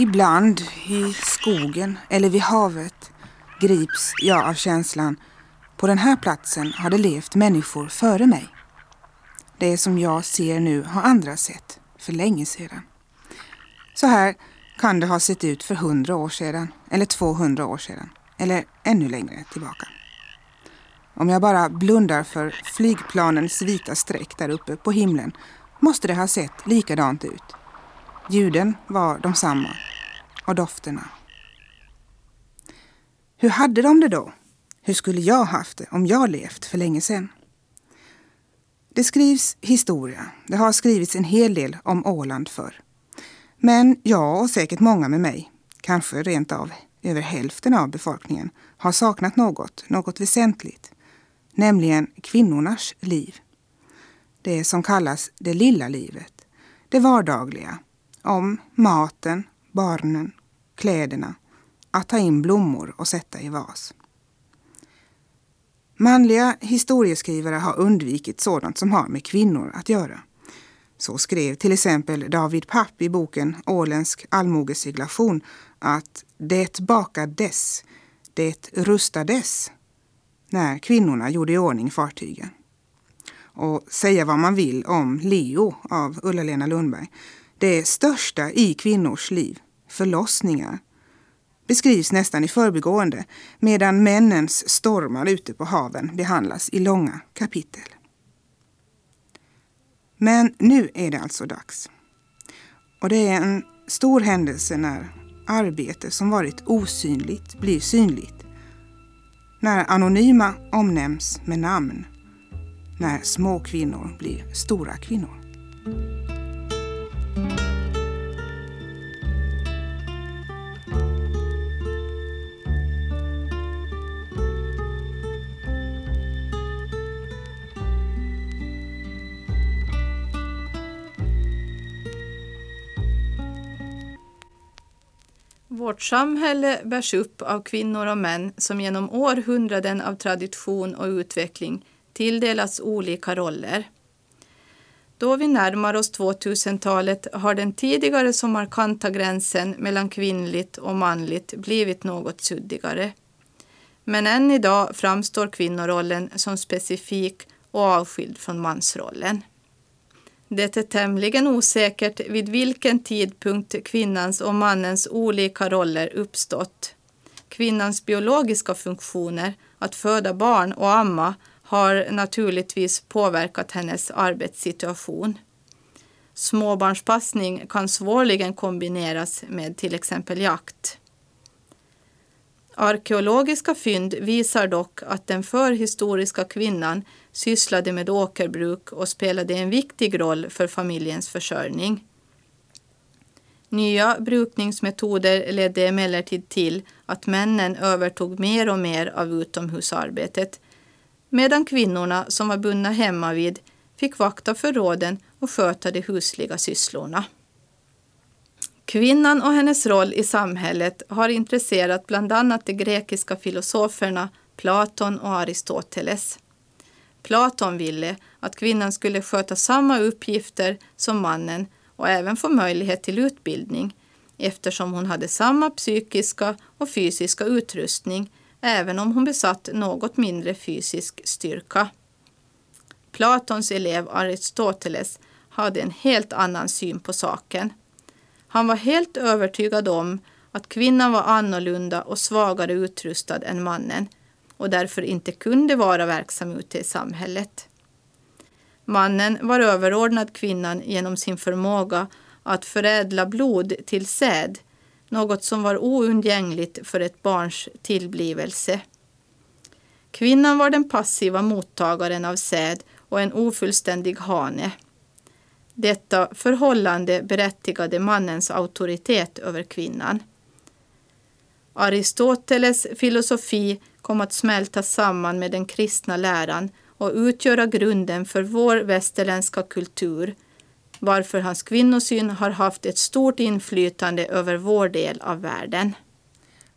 Ibland i skogen eller vid havet grips jag av känslan på den här platsen har det levt människor före mig. Det som jag ser nu har andra sett för länge sedan. Så här kan det ha sett ut för hundra år sedan eller 200 år sedan eller ännu längre tillbaka. Om jag bara blundar för flygplanens vita streck där uppe på himlen måste det ha sett likadant ut. Ljuden var de samma och dofterna. Hur hade de det då? Hur skulle jag haft det om jag levt för länge sedan? Det skrivs historia. Det har skrivits en hel del om Åland förr. Men jag och säkert många med mig, kanske rent av över hälften av befolkningen, har saknat något, något väsentligt. Nämligen kvinnornas liv. Det som kallas det lilla livet. Det vardagliga. Om maten, barnen, kläderna, att ta in blommor och sätta i vas. Manliga historieskrivare har undvikit sådant som har med kvinnor att göra. Så skrev till exempel David Papp i boken Åländsk allmogeseglation att det bakades, det rustades när kvinnorna gjorde i ordning fartygen. Och säga vad man vill om Leo av Ulla-Lena Lundberg. Det största i kvinnors liv, förlossningar, beskrivs nästan i förbigående medan männens stormar ute på haven behandlas i långa kapitel. Men nu är det alltså dags. Och det är en stor händelse när arbete som varit osynligt blir synligt. När anonyma omnämns med namn. När små kvinnor blir stora kvinnor. Vårt samhälle bärs upp av kvinnor och män som genom århundraden av tradition och utveckling tilldelats olika roller. Då vi närmar oss 2000-talet har den tidigare så markanta gränsen mellan kvinnligt och manligt blivit något suddigare. Men än idag framstår kvinnorollen som specifik och avskild från mansrollen. Det är tämligen osäkert vid vilken tidpunkt kvinnans och mannens olika roller uppstått. Kvinnans biologiska funktioner, att föda barn och amma, har naturligtvis påverkat hennes arbetssituation. Småbarnspassning kan svårligen kombineras med till exempel jakt. Arkeologiska fynd visar dock att den förhistoriska kvinnan sysslade med åkerbruk och spelade en viktig roll för familjens försörjning. Nya brukningsmetoder ledde emellertid till att männen övertog mer och mer av utomhusarbetet medan kvinnorna som var bundna hemma vid fick vakta förråden och sköta de husliga sysslorna. Kvinnan och hennes roll i samhället har intresserat bland annat de grekiska filosoferna Platon och Aristoteles. Platon ville att kvinnan skulle sköta samma uppgifter som mannen och även få möjlighet till utbildning eftersom hon hade samma psykiska och fysiska utrustning även om hon besatt något mindre fysisk styrka. Platons elev Aristoteles hade en helt annan syn på saken. Han var helt övertygad om att kvinnan var annorlunda och svagare utrustad än mannen och därför inte kunde vara verksam ute i samhället. Mannen var överordnad kvinnan genom sin förmåga att förädla blod till säd, något som var oundgängligt för ett barns tillblivelse. Kvinnan var den passiva mottagaren av säd och en ofullständig hane. Detta förhållande berättigade mannens auktoritet över kvinnan. Aristoteles filosofi kom att smälta samman med den kristna läran och utgöra grunden för vår västerländska kultur, varför hans kvinnosyn har haft ett stort inflytande över vår del av världen.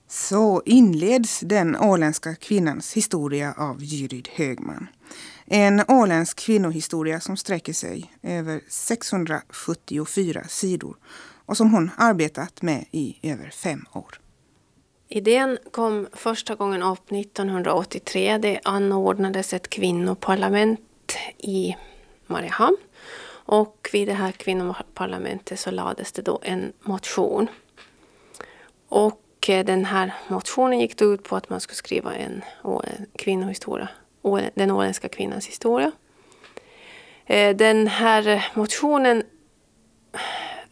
Så inleds den åländska kvinnans historia av Jyrid Högman. En åländsk kvinnohistoria som sträcker sig över 674 sidor och som hon arbetat med i över fem år. Idén kom första gången upp 1983. Det anordnades ett kvinnoparlament i Mariehamn. Och vid det här kvinnoparlamentet så lades det då en motion. Och eh, den här motionen gick då ut på att man skulle skriva en kvinnohistoria, den åländska kvinnans historia. Eh, den här motionen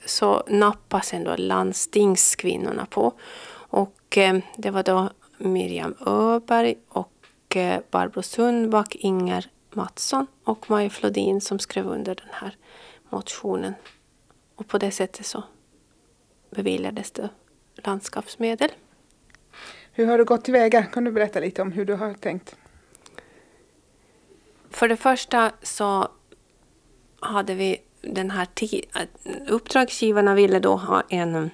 så nappas ändå landstingskvinnorna på. Och eh, det var då Miriam Öberg och eh, Barbro Sundback, Inger Mattsson och Maj Flodin som skrev under den här motionen. Och på det sättet så beviljades det landskapsmedel. Hur har du gått tillväga? Kan du berätta lite om hur du har tänkt? För det första så hade vi den här uppdragsgivarna ville då ha en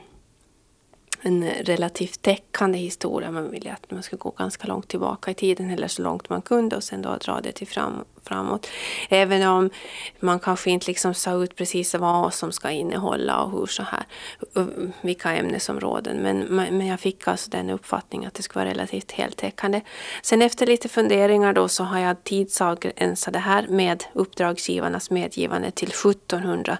en relativt täckande historia. Man ville att man skulle gå ganska långt tillbaka i tiden eller så långt man kunde och sen då dra det till fram, framåt. Även om man kanske inte liksom sa ut precis vad som ska innehålla och hur så här, vilka ämnesområden. Men, men jag fick alltså den uppfattningen att det skulle vara relativt heltäckande. Sen efter lite funderingar då så har jag tidsavgränsat det här med uppdragsgivarnas medgivande till 1700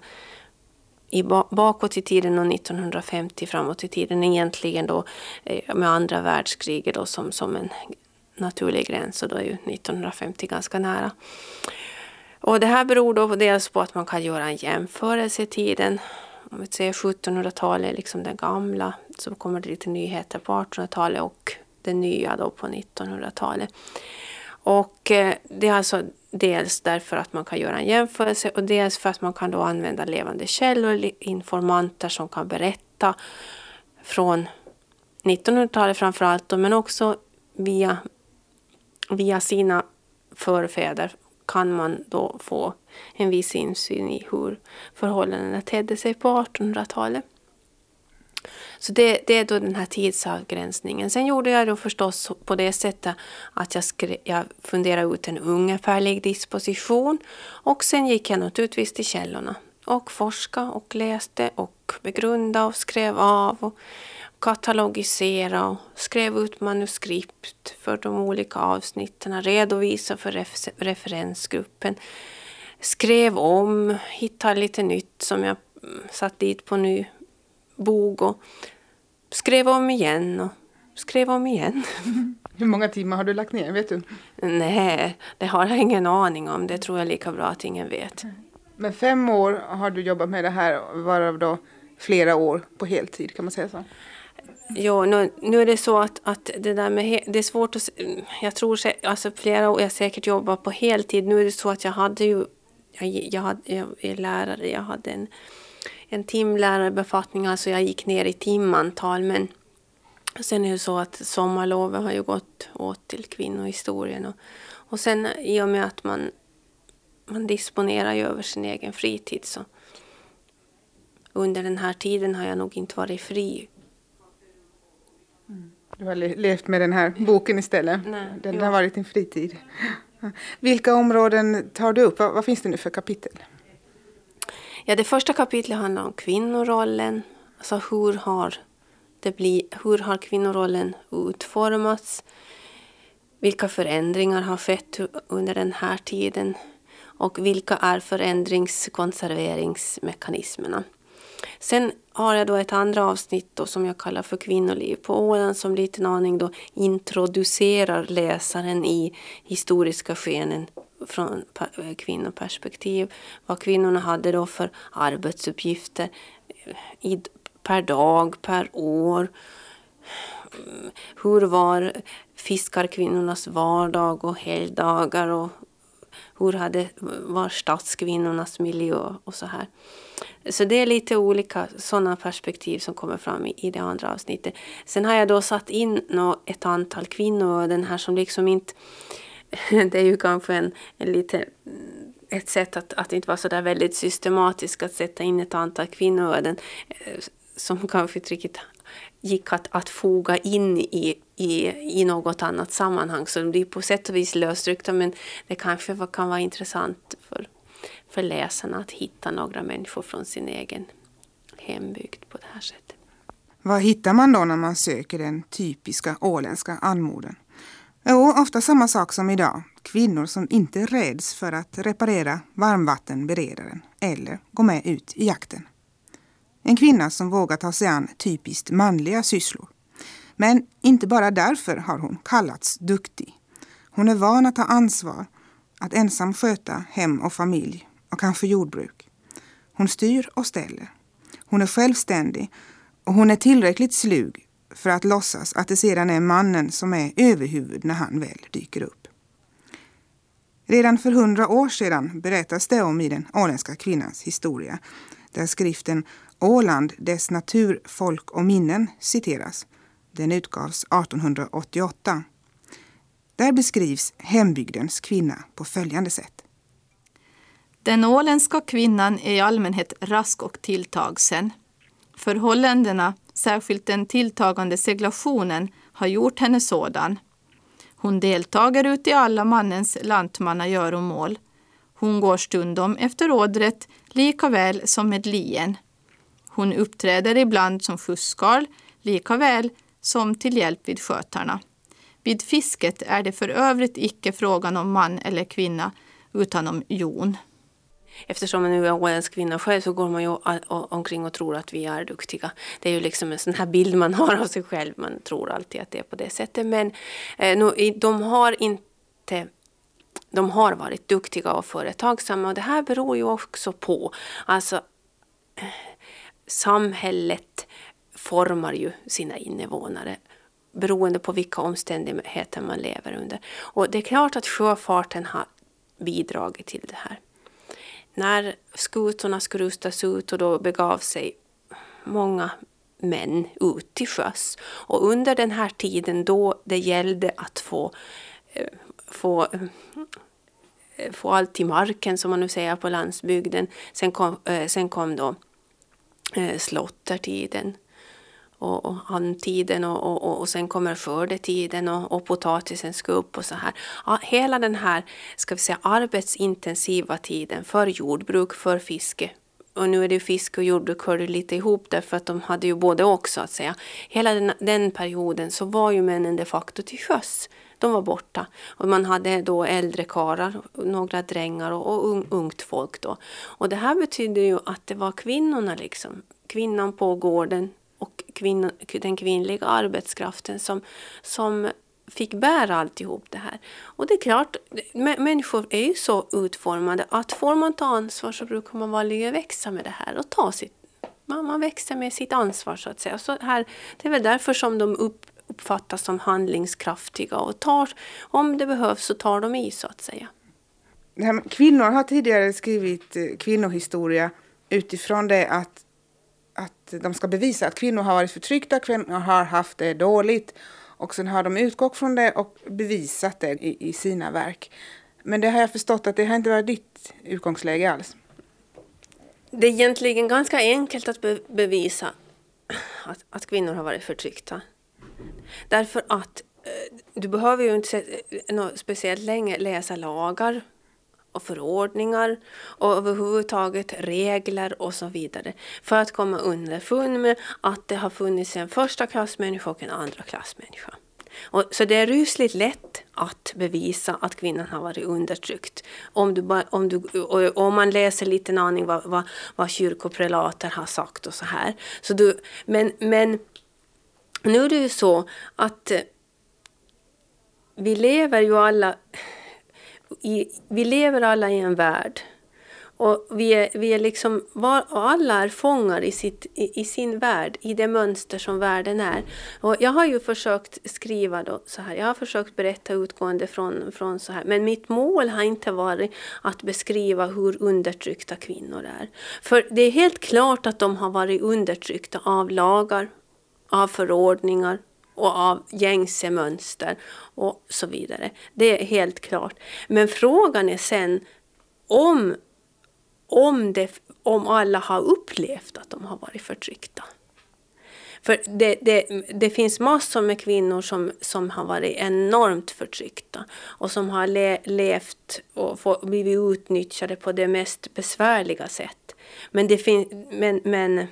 i bakåt i tiden och 1950 framåt i tiden egentligen då eh, med andra världskriget då som, som en naturlig gräns och då är ju 1950 ganska nära. Och det här beror då dels på att man kan göra en jämförelse i tiden. Om vi säger 1700-talet, liksom den gamla, så kommer det lite nyheter på 1800-talet och det nya då på 1900-talet. Och eh, det är alltså dels därför att man kan göra en jämförelse och dels för att man kan då använda levande källor, informanter som kan berätta från 1900-talet framför allt, men också via, via sina förfäder kan man då få en viss insyn i hur förhållandena tedde sig på 1800-talet. Så det, det, är då den här tidsavgränsningen. Sen gjorde jag då förstås på det sättet att jag, skrev, jag funderade ut en ungefärlig disposition och sen gick jag naturligtvis till källorna och forskade och läste och begrundade och skrev av och katalogiserade och skrev ut manuskript för de olika avsnitten, redovisade för referensgruppen, skrev om, hittade lite nytt som jag mm, satt dit på ny bok och skrev om igen och skrev om igen. Hur många timmar har du lagt ner? Vet du? Nej, det har jag ingen aning om. Det tror jag lika bra att ingen vet. Men fem år har du jobbat med det här, varav då flera år på heltid, kan man säga så? Jo, nu, nu är det så att, att det där med det är svårt att Jag tror alltså flera år jag säkert jobbat på heltid. Nu är det så att jag hade ju jag, jag, hade, jag är lärare, jag hade en en timlärarbefattning, alltså jag gick ner i timantal men sen är det så att sommarlovet har ju gått åt till kvinnohistorien och, och sen i och med att man, man disponerar ju över sin egen fritid så under den här tiden har jag nog inte varit fri. Du har levt med den här boken istället? Nej, den jo. har varit din fritid. Vilka områden tar du upp? Vad, vad finns det nu för kapitel? Ja, det första kapitlet handlar om kvinnorollen. Alltså hur har, det bli, hur har kvinnorollen utformats? Vilka förändringar har skett under den här tiden? Och vilka är förändringskonserveringsmekanismerna? Sen har jag då ett andra avsnitt då som jag kallar för kvinnoliv på Åland som liten aning då introducerar läsaren i historiska skenen från eh, kvinnoperspektiv. Vad kvinnorna hade då för arbetsuppgifter eh, i, per dag, per år. Hur var fiskarkvinnornas vardag och helgdagar och hur hade, var stadskvinnornas miljö och så här. Så det är lite olika sådana perspektiv som kommer fram i, i det andra avsnittet. Sen har jag då satt in nå, ett antal kvinnor, den här som liksom inte det är ju kanske en, en lite, mm, ett sätt att, att inte vara så där väldigt systematisk att sätta in ett antal kvinnoöden eh, som kanske inte riktigt gick att, att foga in i, i, i något annat sammanhang. Så det blir på sätt och vis lösryckta men det kanske kan vara intressant för, för läsarna att hitta några människor från sin egen hembygd på det här sättet. Vad hittar man då när man söker den typiska åländska anmoden? Jo, ofta samma sak som idag. Kvinnor som inte räds för att reparera varmvattenberedaren eller gå med ut i jakten. En kvinna som vågar ta sig an typiskt manliga sysslor. Men inte bara därför har hon kallats duktig. Hon är van att ta ansvar, att ensam sköta hem och familj och kanske jordbruk. Hon styr och ställer. Hon är självständig och hon är tillräckligt slug för att låtsas att det sedan är mannen som är överhuvud när han väl dyker upp. Redan för hundra år sedan berättas det om i den åländska kvinnans historia där skriften Åland, dess natur, folk och minnen citeras. Den utgavs 1888. Där beskrivs hembygdens kvinna på följande sätt. Den åländska kvinnan är i allmänhet rask och tilltagsen. Förhållandena, särskilt den tilltagande seglationen, har gjort henne sådan. Hon deltager ut i alla mannens lantmannagöromål. Hon går stundom efter ådret, lika väl som med lien. Hon uppträder ibland som skjutskarl lika väl som till hjälp vid skötarna. Vid fisket är det för övrigt icke frågan om man eller kvinna utan om jon. Eftersom man nu är åländsk kvinna själv så går man ju omkring och tror att vi är duktiga. Det är ju liksom en sån här bild man har av sig själv. Man tror alltid att det är på det sättet. Men eh, de har inte de har varit duktiga och företagsamma och det här beror ju också på alltså samhället formar ju sina invånare beroende på vilka omständigheter man lever under. Och det är klart att sjöfarten har bidragit till det här. När skutorna skulle rustas ut och då begav sig många män ut till sjöss. Och under den här tiden då det gällde att få, eh, få eh, få allt i marken som man nu säger på landsbygden. Sen kom, eh, sen kom då slottertiden och, och handtiden och, och, och sen kommer skördetiden och, och potatisen ska upp och så här. Ja, hela den här ska vi säga, arbetsintensiva tiden för jordbruk, för fiske och nu är det ju fiske och jordbruk hörde lite ihop därför att de hade ju både och så att säga. Hela den, den perioden så var ju männen de facto till sjöss. De var borta. Och man hade då äldre karar, några drängar och, och ungt folk då. Och det här betyder ju att det var kvinnorna liksom. Kvinnan på gården, och kvinn, den kvinnliga arbetskraften som, som fick bära alltihop det här. Och det är klart, människor är ju så utformade att får man ta ansvar så brukar man vanligen växa med det här och ta sitt man, man växer med sitt ansvar så att säga. Så här, det är väl därför som de upp, uppfattas som handlingskraftiga och tar, om det behövs så tar de i så att säga. Kvinnor har tidigare skrivit eh, kvinnohistoria utifrån det att de ska bevisa att kvinnor har varit förtryckta, kvinnor har haft det dåligt. Och sen har de utgått från det och bevisat det i, i sina verk. Men det har jag förstått att det har inte varit ditt utgångsläge alls. Det är egentligen ganska enkelt att be bevisa att, att, kvinnor har varit förtryckta. Därför att eh, du behöver ju inte eh, speciellt länge läsa lagar och förordningar och överhuvudtaget regler och så vidare för att komma underfund med att det har funnits en första klassmänniska och en andra klassmänniska. Och, så det är rysligt lätt att bevisa att kvinnan har varit undertryckt. Om, du, om, du, om man läser lite en aning vad, vad, vad kyrkoprelater har sagt och så här. Så du, men, men nu är det ju så att vi lever ju alla i, vi lever alla i en värld. Och vi är, vi är liksom, var, alla är fångar i, sitt, i, i, sin värld, i det mönster som världen är. Och jag har ju försökt skriva då så här, jag har försökt berätta utgående från, från så här, men mitt mål har inte varit att beskriva hur undertryckta kvinnor är. För det är helt klart att de har varit undertryckta av lagar, av förordningar, och av gängse mönster och så vidare. Det är helt klart. Men frågan är sen om, om, det, om alla har upplevt att de har varit förtryckta. För det, det, det, finns massor med kvinnor som, som har varit enormt förtryckta och som har le, levt och få, blivit utnyttjade på det mest besvärliga sätt. Men, det fin, men, men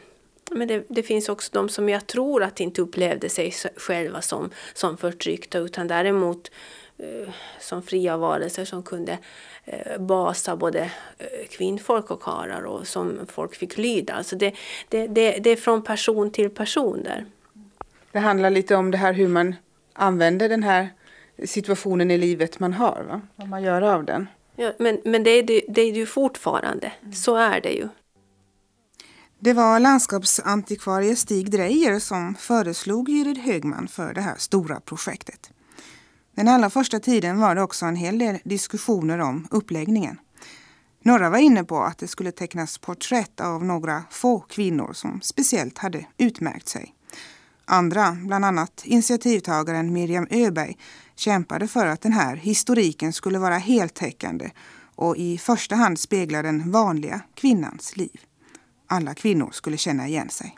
men det, det, finns också de som jag tror att inte upplevde sig själva som, som förtryckta utan däremot eh, som fria varelser som kunde eh, basa både eh, kvinnfolk och karlar och som folk fick lyda. Alltså det, det, det, det är från person till person där. Det handlar lite om det här hur man använder den här situationen i livet man har, va? vad man gör av den. Ja, men men det, är det, det är ju fortfarande, mm. så är det ju. Det var landskapsantikvarie Stig Drejer som föreslog Gyrid Högman för det här stora projektet. Den allra första tiden var det också en hel del diskussioner om uppläggningen. Några var inne på att det skulle tecknas porträtt av några få kvinnor som speciellt hade utmärkt sig. Andra, bland annat initiativtagaren Miriam Öberg, kämpade för att den här historiken skulle vara heltäckande och i första hand spegla den vanliga kvinnans liv. Alla kvinnor skulle känna igen sig.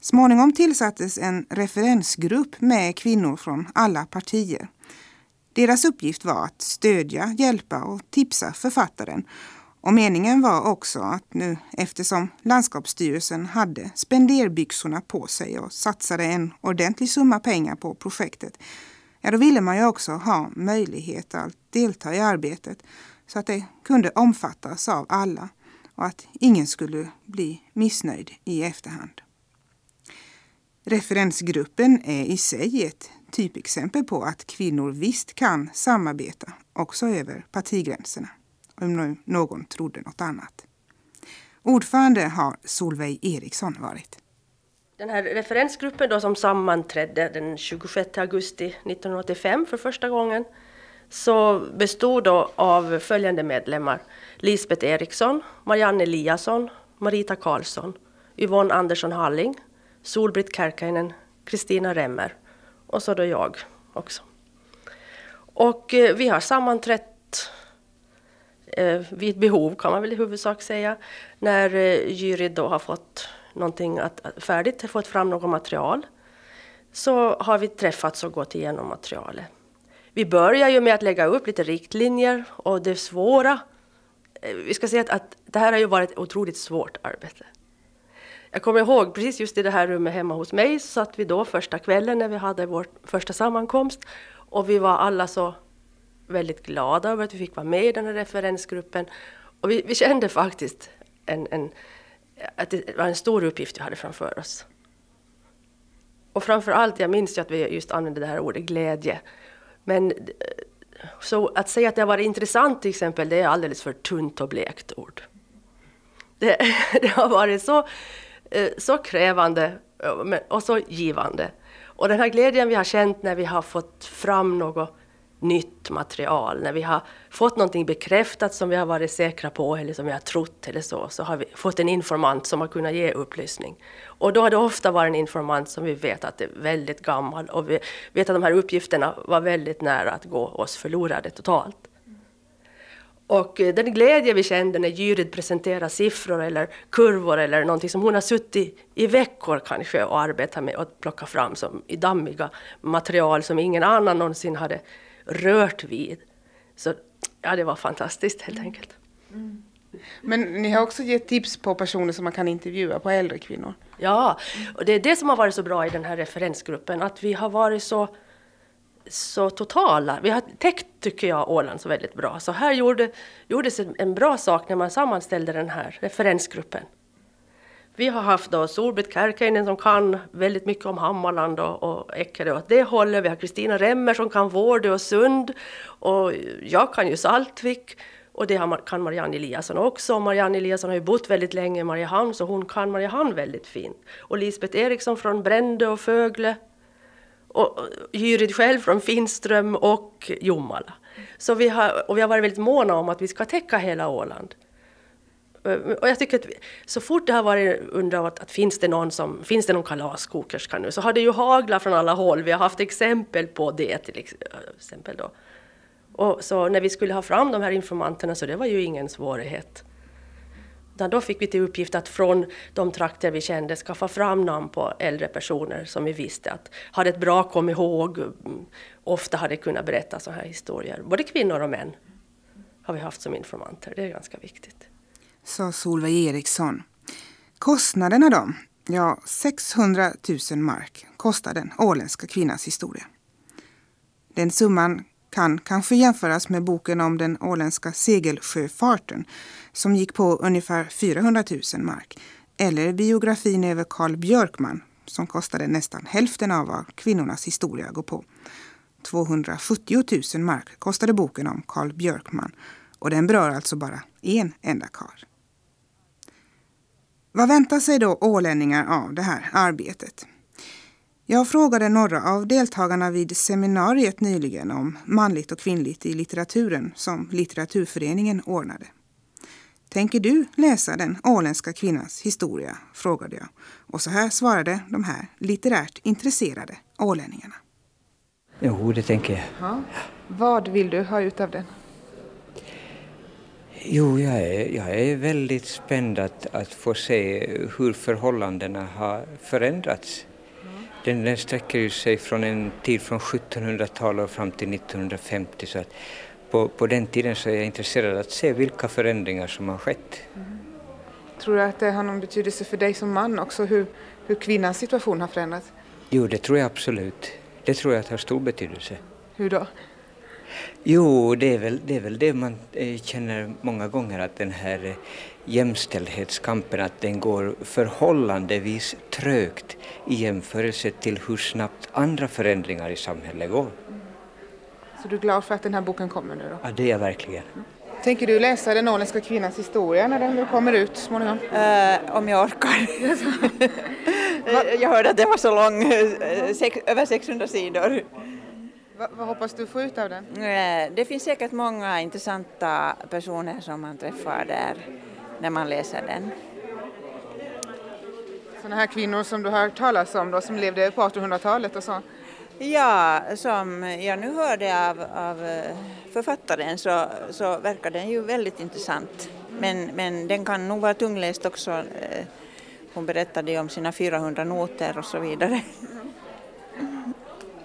Småningom tillsattes en referensgrupp med kvinnor från alla partier. Deras uppgift var att stödja, hjälpa och tipsa författaren. Och meningen var också att nu eftersom landskapsstyrelsen hade spenderbyxorna på sig och satsade en ordentlig summa pengar på projektet, ja då ville man ju också ha möjlighet att delta i arbetet så att det kunde omfattas av alla och att ingen skulle bli missnöjd i efterhand. Referensgruppen är i sig ett typexempel på att kvinnor visst kan samarbeta också över partigränserna, om någon trodde något annat. Ordförande har Solveig Eriksson varit. Den här referensgruppen då som sammanträdde den 26 augusti 1985 för första gången så bestod då av följande medlemmar. Lisbeth Eriksson, Marianne Eliasson, Marita Karlsson, Yvonne Andersson Halling, Solbritt Kärkainen, Kristina Remmer och så då jag också. Och eh, vi har sammanträtt eh, vid behov kan man väl i huvudsak säga, när eh, juryn då har fått någonting att, färdigt, fått fram något material, så har vi träffats och gått igenom materialet. Vi börjar ju med att lägga upp lite riktlinjer och det svåra, eh, vi ska säga att, att det här har ju varit ett otroligt svårt arbete. Jag kommer ihåg precis just i det här rummet hemma hos mig så satt vi då första kvällen när vi hade vår första sammankomst och vi var alla så väldigt glada över att vi fick vara med i den här referensgruppen. Och vi, vi kände faktiskt en, en, att det var en stor uppgift vi hade framför oss. Och framför allt, jag minns ju att vi just använde det här ordet glädje. Men eh, så att säga att det har varit intressant till exempel, det är alldeles för tunt och blekt ord. Det, det har varit så eh, så krävande eh, och så givande. Och den här glädjen vi har känt när vi har fått fram något nytt material, när vi har fått någonting bekräftat som vi har varit säkra på eller som vi har trott eller så, så har vi fått en informant som har kunnat ge upplysning. Och då har det ofta varit en informant som vi vet att är väldigt gammal och vi vet att de här uppgifterna var väldigt nära att gå oss förlorade totalt. Och eh, den glädje vi kände när Jyrid presenterade siffror eller kurvor eller någonting som hon har suttit i veckor kanske och arbetat med och plockat fram som i dammiga material som ingen annan någonsin hade rört vid. Så ja, det var fantastiskt helt mm. enkelt. Mm. Men ni har också gett tips på personer som man kan intervjua, på äldre kvinnor? Ja, och det är det som har varit så bra i den här referensgruppen, att vi har varit så så totala. Vi har täckt, tycker jag, Åland så väldigt bra. Så här gjorde, gjordes en bra sak när man sammanställde den här referensgruppen. Vi har haft då Solbritt Kärkäinen som kan väldigt mycket om Hammarland och, och Eckerö åt det hållet. Vi har Kristina Remmer som kan Vårdö och Sund. Och jag kan ju Saltvik. Och det kan Marianne Eliasson också. Marianne Eliasson har ju bott väldigt länge i Mariehamn så hon kan Mariehamn väldigt fint. Och Lisbeth Eriksson från Brändö och Fögle och Jyrid själv från Finström och Jomala. Så vi har, och vi har varit väldigt måna om att vi ska täcka hela Åland. Eh, och jag tycker att så fort det har varit undrat att finns det någon som, finns det någon kalaskokerska nu, så har det ju haglat från alla håll. Vi har haft exempel på det till eh, exempel då. Och så när vi skulle ha fram de här informanterna så det var ju ingen svårighet. Utan då fick vi till uppgift att från de trakter vi kände skaffa fram namn på äldre personer som vi visste att hade ett bra kom ihåg, mm, ofta hade kunnat berätta sådana här historier. Både kvinnor och män har vi haft som informanter, det är ganska viktigt. Sa Solveig Eriksson. Kostnaderna då? Ja, 600 000 mark kostar den åländska kvinnans historia. Den summan kan kanske jämföras med boken om den åländska segelsjöfarten som gick på ungefär 400 000 mark eller biografin över Carl Björkman som kostade nästan hälften av vad kvinnornas historia går på. 270 000 mark kostade boken om Carl Björkman och den berör alltså bara en enda karl. Vad väntar sig då ålänningar av det här arbetet? Jag frågade några av deltagarna vid seminariet nyligen om manligt och kvinnligt i litteraturen som Litteraturföreningen ordnade. Tänker du läsa den åländska kvinnans historia? frågade jag. Och så här svarade de här litterärt intresserade ålänningarna. Jo, det tänker jag. Ja. Vad vill du ha ut av den? Jo, jag är, jag är väldigt spänd att, att få se hur förhållandena har förändrats. Den, den sträcker sig från en tid från 1700-talet fram till 1950 så att på, på den tiden så är jag intresserad att se vilka förändringar som har skett. Mm. Tror du att det har någon betydelse för dig som man också hur, hur kvinnans situation har förändrats? Jo, det tror jag absolut. Det tror jag att har stor betydelse. Hur då? Jo, det är väl det, är väl det man eh, känner många gånger att den här eh, jämställdhetskampen att den går förhållandevis trögt i jämförelse till hur snabbt andra förändringar i samhället går. Så du är glad för att den här boken kommer nu då? Ja, det är jag verkligen. Tänker du läsa Den åländska kvinnans historia när den kommer ut småningom? Uh, om jag orkar. jag hörde att den var så lång, sex, över 600 sidor. Va, vad hoppas du få ut av den? Uh, det finns säkert många intressanta personer som man träffar där när man läser den. Sådana här kvinnor som du har hört talas om då, som levde på 1800-talet och så? Ja, som jag nu hörde av, av eh, författaren så, så verkar den ju väldigt intressant. Men, men den kan nog vara tungläst också. Eh, hon berättade ju om sina 400 noter och så vidare.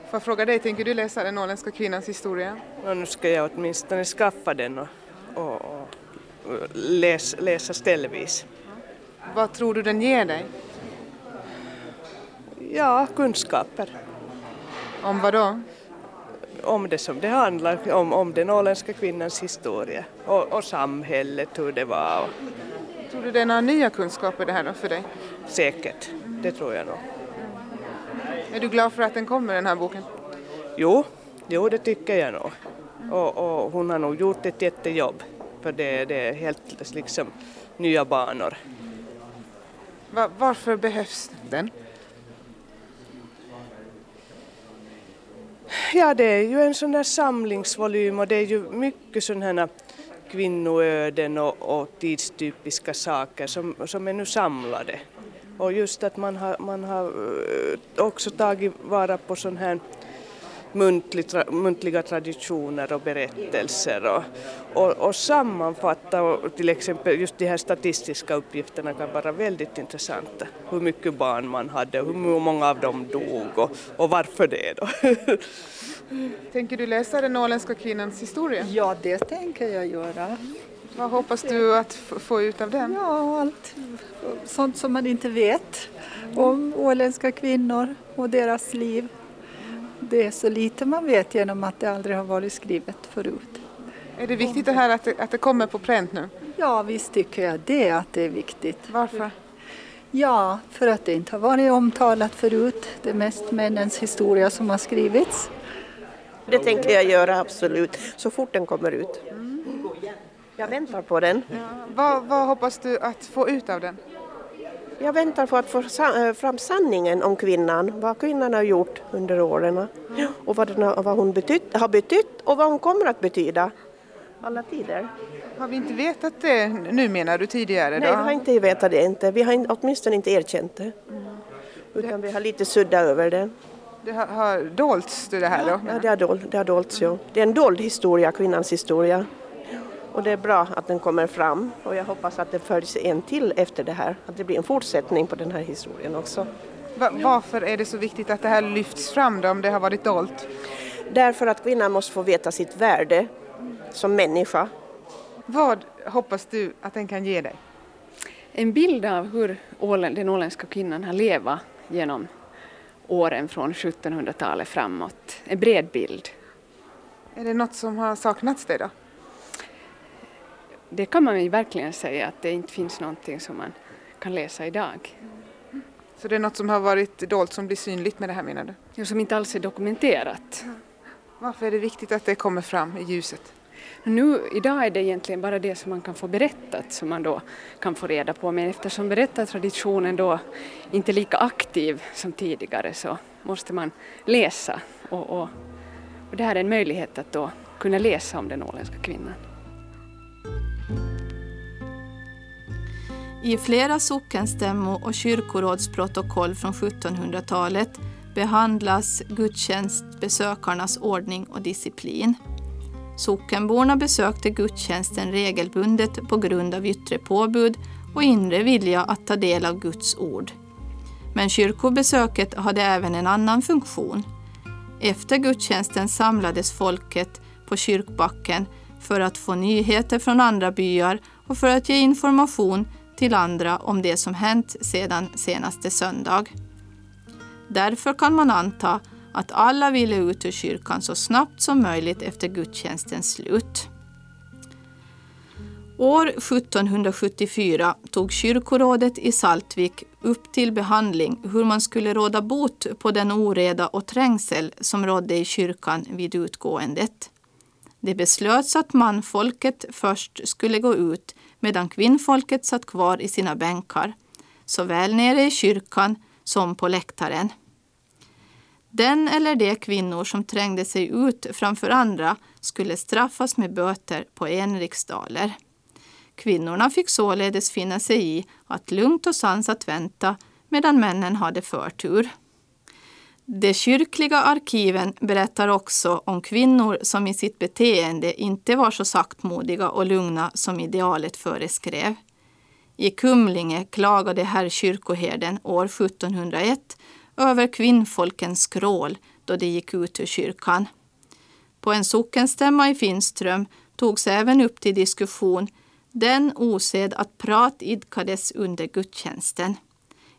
Får jag fråga dig, tänker du läsa den åländska kvinnans historia? Ja, nu ska jag åtminstone skaffa den och, och, och läs, läsa ställvis. Vad tror du den ger dig? Ja, kunskaper. Om vad då? Om det som det handlar om, om den åländska kvinnans historia och, och samhället, hur det var. Tror du det är några nya kunskaper det här då för dig? Säkert, det tror jag nog. Är du glad för att den kommer den här boken? Jo, jo det tycker jag nog. Och, och hon har nog gjort ett jättejobb för det, det är helt liksom nya banor. Va, varför behövs den? Ja, det är ju en sån där samlingsvolym och det är ju mycket sådana här kvinnoöden och, och tidstypiska saker som, som är nu samlade. Och just att man har, man har eh, också tagit vara på sån här muntliga traditioner och berättelser och, och, och sammanfatta och till exempel just de här statistiska uppgifterna kan vara väldigt intressanta. Hur mycket barn man hade och hur många av dem dog och, och varför det då. Tänker du läsa den åländska kvinnans historia? Ja, det tänker jag göra. Vad hoppas du att få ut av den? Ja, allt sånt som man inte vet om åländska kvinnor och deras liv. Det är så lite man vet genom att det aldrig har varit skrivet förut. Är det viktigt det här att det, att det kommer på pränt nu? Ja, visst tycker jag det, att det är viktigt. Varför? Ja, för att det inte har varit omtalat förut. Det är mest männens historia som har skrivits. Det tänker jag göra absolut, så fort den kommer ut. Jag väntar på den. Ja. Vad, vad hoppas du att få ut av den? Jag väntar på att få eh, fram sanningen om kvinnan, vad kvinnan har gjort under åren och vad, den vad hon betytt, har betytt och vad hon kommer att betyda alla tider. Har vi inte vetat det nu menar du tidigare? Då? Nej, vi har inte vetat det inte. Vi har åtminstone inte erkänt det. Mm. Utan vi har lite suddat över det. Det har, har dolts det här då? Ja, det har, dol, det har dolts, ja. Det är en dold historia, kvinnans historia. Och det är bra att den kommer fram och jag hoppas att det följs en till efter det här, att det blir en fortsättning på den här historien också. Varför är det så viktigt att det här lyfts fram då, om det har varit dolt? Därför att kvinnan måste få veta sitt värde som människa. Vad hoppas du att den kan ge dig? en bild av hur Ålen, den åländska kvinnan har levat genom åren från 1700-talet framåt. En bred bild. Är det något som har saknats det då? Det kan man ju verkligen säga att det inte finns någonting som man kan läsa idag. Så det är något som har varit dolt som blir synligt med det här menar du? Ja, som inte alls är dokumenterat. Varför är det viktigt att det kommer fram i ljuset? Nu, idag är det egentligen bara det som man kan få berättat som man då kan få reda på men eftersom berättartraditionen då inte är lika aktiv som tidigare så måste man läsa och, och, och det här är en möjlighet att då kunna läsa om den åländska kvinnan. I flera sockenstämmo och kyrkorådsprotokoll från 1700-talet behandlas gudstjänstbesökarnas ordning och disciplin. Sockenborna besökte gudstjänsten regelbundet på grund av yttre påbud och inre vilja att ta del av Guds ord. Men kyrkobesöket hade även en annan funktion. Efter gudstjänsten samlades folket på kyrkbacken för att få nyheter från andra byar och för att ge information till andra om det som hänt sedan senaste söndag. Därför kan man anta att alla ville ut ur kyrkan så snabbt som möjligt efter gudstjänstens slut. År 1774 tog kyrkorådet i Saltvik upp till behandling hur man skulle råda bot på den oreda och trängsel som rådde i kyrkan vid utgåendet. Det beslöts att manfolket först skulle gå ut medan kvinnfolket satt kvar i sina bänkar, såväl nere i kyrkan som på läktaren. Den eller de kvinnor som trängde sig ut framför andra skulle straffas med böter på en riksdaler. Kvinnorna fick således finna sig i att lugnt och sansat vänta medan männen hade förtur. De kyrkliga arkiven berättar också om kvinnor som i sitt beteende inte var så saktmodiga och lugna som idealet föreskrev. I Kumlinge klagade herr kyrkoherden år 1701 över kvinnfolkens skrål då de gick ut ur kyrkan. På en sockenstämma i Finström togs även upp till diskussion den osed att prat idkades under gudstjänsten.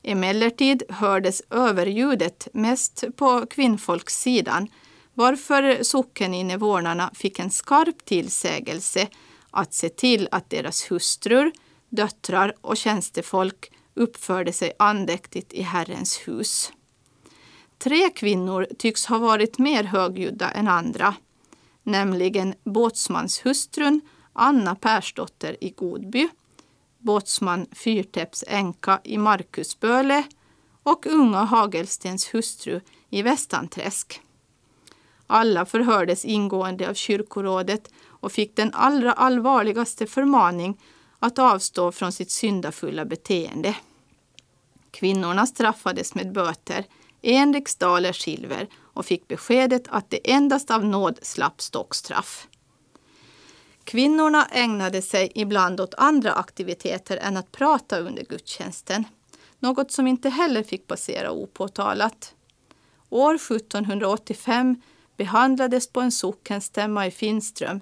Emellertid hördes överljudet mest på kvinnfolkssidan varför sockeninvånarna fick en skarp tillsägelse att se till att deras hustrur, döttrar och tjänstefolk uppförde sig andäktigt i Herrens hus. Tre kvinnor tycks ha varit mer högljudda än andra, nämligen båtsmanshustrun Anna Persdotter i Godby båtsman Fyrtepps änka i Markusböle och unga Hagelstens hustru i Västanträsk. Alla förhördes ingående av kyrkorådet och fick den allra allvarligaste förmaning att avstå från sitt syndafulla beteende. Kvinnorna straffades med böter, en riksdaler silver och fick beskedet att de endast av nåd slapp stockstraff. Kvinnorna ägnade sig ibland åt andra aktiviteter än att prata under gudstjänsten. Något som inte heller fick passera opåtalat. År 1785 behandlades på en sockenstämma i Finström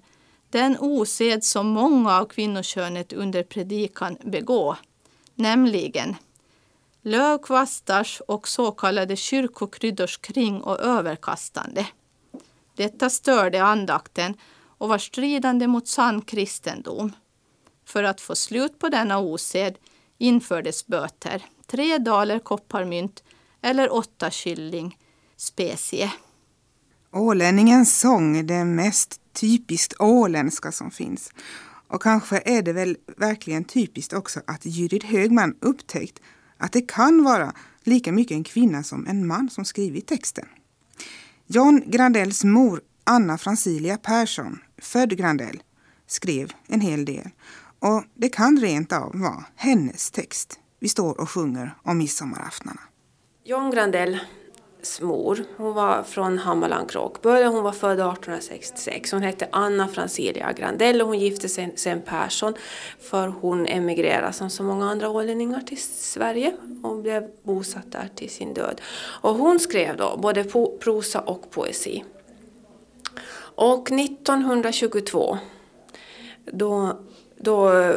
den osed som många av kvinnokönet under predikan begå, nämligen lövkvastars och så kallade kyrkokryddors kring och överkastande. Detta störde andakten och var stridande mot sann kristendom. För att få slut på denna osed infördes böter, tre daler kopparmynt eller åtta kylling specie. Ålänningens sång är det mest typiskt åländska som finns. Och kanske är det väl verkligen typiskt också att Judith Högman upptäckt att det kan vara lika mycket en kvinna som en man som skrivit texten. John Grandells mor Anna Francilia Persson, född Grandell, skrev en hel del. Och det kan rent av vara hennes text vi står och sjunger om midsommaraftnarna. John Grandell mor. Hon var från Hammarland Kråkböle. Hon var född 1866. Hon hette Anna Francilia Grandell och hon gifte sig sen Persson för hon emigrerade som så många andra ålänningar till Sverige och blev bosatt där till sin död. Och hon skrev då både prosa och poesi. Och 1922 då, då eh,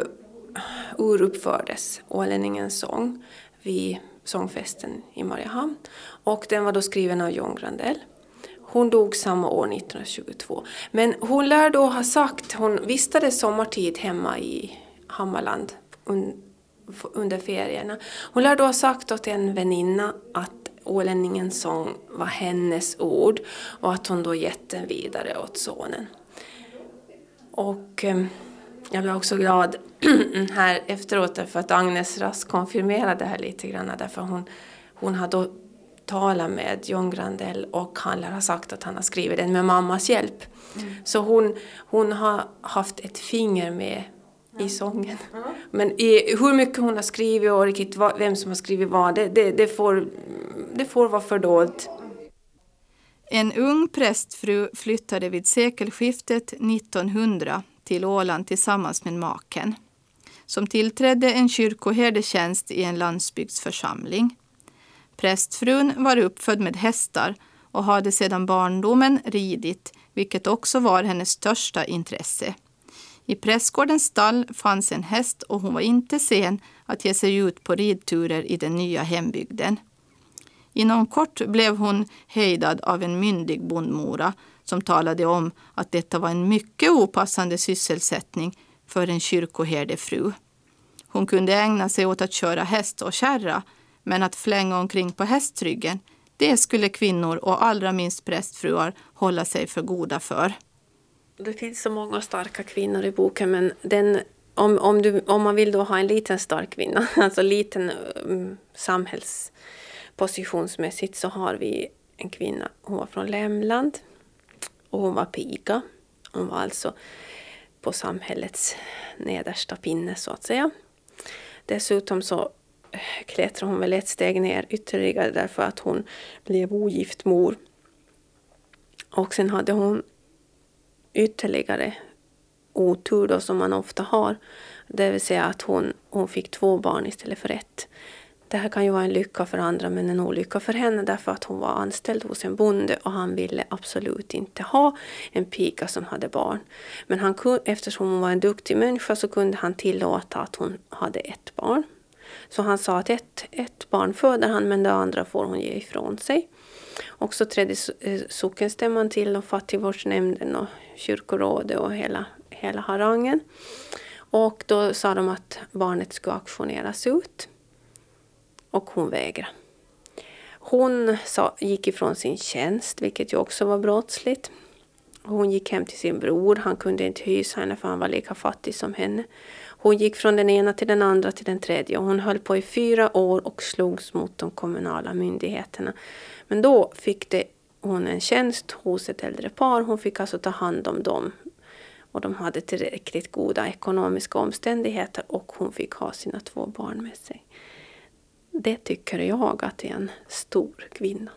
uruppfördes Ålänningens sång vid sångfesten i Mariehamn. Och den var då skriven av John Grandell. Hon dog samma år, 1922. Men hon lär då ha sagt, hon vistades sommartid hemma i Hammarland under ferierna. Hon lär då ha sagt åt en väninna att Ålänningens sång var hennes ord och att hon då gett den vidare åt sonen. Och eh, jag blev också glad här efteråt därför att Agnes Rask konfirmerade det här lite grann därför hon, hon har då talat med John Grandell och han lär ha sagt att han har skrivit den med mammas hjälp. Mm. Så hon, hon har haft ett finger med i sången. Men i, hur mycket hon har skrivit och riktigt vem som har skrivit vad, det, det, det, får, det får vara fördolt. En ung prästfru flyttade vid sekelskiftet 1900 till Åland tillsammans med maken som tillträdde en kyrkoherdetjänst i en landsbygdsförsamling. Prästfrun var uppfödd med hästar och hade sedan barndomen ridit, vilket också var hennes största intresse. I prästgårdens stall fanns en häst och hon var inte sen att ge sig ut på ridturer i den nya hembygden. Inom kort blev hon hejdad av en myndig bondmora som talade om att detta var en mycket opassande sysselsättning för en kyrkoherdefru. Hon kunde ägna sig åt att köra häst och kärra, men att flänga omkring på hästryggen, det skulle kvinnor och allra minst prästfruar hålla sig för goda för. Det finns så många starka kvinnor i boken, men den, om, om, du, om man vill då ha en liten stark kvinna, alltså liten um, samhällspositionsmässigt, så har vi en kvinna, hon var från Lämland och hon var piga. Hon var alltså på samhällets nedersta pinne så att säga. Dessutom så klättrade hon väl ett steg ner ytterligare därför att hon blev ogift mor. Och sen hade hon ytterligare otur då som man ofta har. Det vill säga att hon, hon fick två barn istället för ett. Det här kan ju vara en lycka för andra men en olycka för henne därför att hon var anställd hos en bonde och han ville absolut inte ha en piga som hade barn. Men han, eftersom hon var en duktig människa så kunde han tillåta att hon hade ett barn. Så han sa att ett, ett barn föder han men det andra får hon ge ifrån sig. Och så trädde eh, sockenstämman till och fattigvårdsnämnden och kyrkorådet och hela, hela harangen. Och då sa de att barnet skulle auktioneras ut och hon vägrade. Hon sa, gick ifrån sin tjänst, vilket ju också var brottsligt. Hon gick hem till sin bror, han kunde inte hysa henne för han var lika fattig som henne. Hon gick från den ena till den andra till den tredje och hon höll på i fyra år och slogs mot de kommunala myndigheterna. Men då fick det, hon en tjänst hos ett äldre par, hon fick alltså ta hand om dem. Och de hade tillräckligt goda ekonomiska omständigheter och hon fick ha sina två barn med sig. Det tycker jag att är en stor kvinna.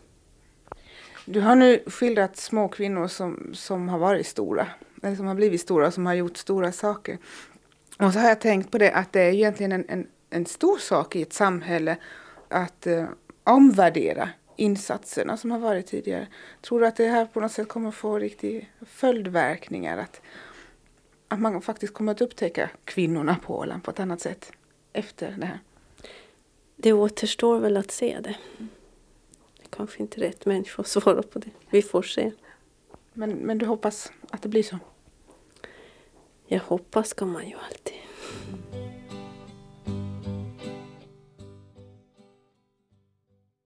Du har nu skildrat små kvinnor som, som har varit stora, eller som har blivit stora, som har gjort stora saker. Och så har jag tänkt på det att det är egentligen en, en, en stor sak i ett samhälle att eh, omvärdera insatserna som har varit tidigare. Tror du att det här på något sätt kommer få riktiga följdverkningar? Att, att man faktiskt kommer att upptäcka kvinnorna på Åland på ett annat sätt efter det här? Det återstår väl att se det. Kanske inte rätt människa att svara på det. Vi får se. Men, men du hoppas att det blir så? Jag hoppas kan man ju alltid.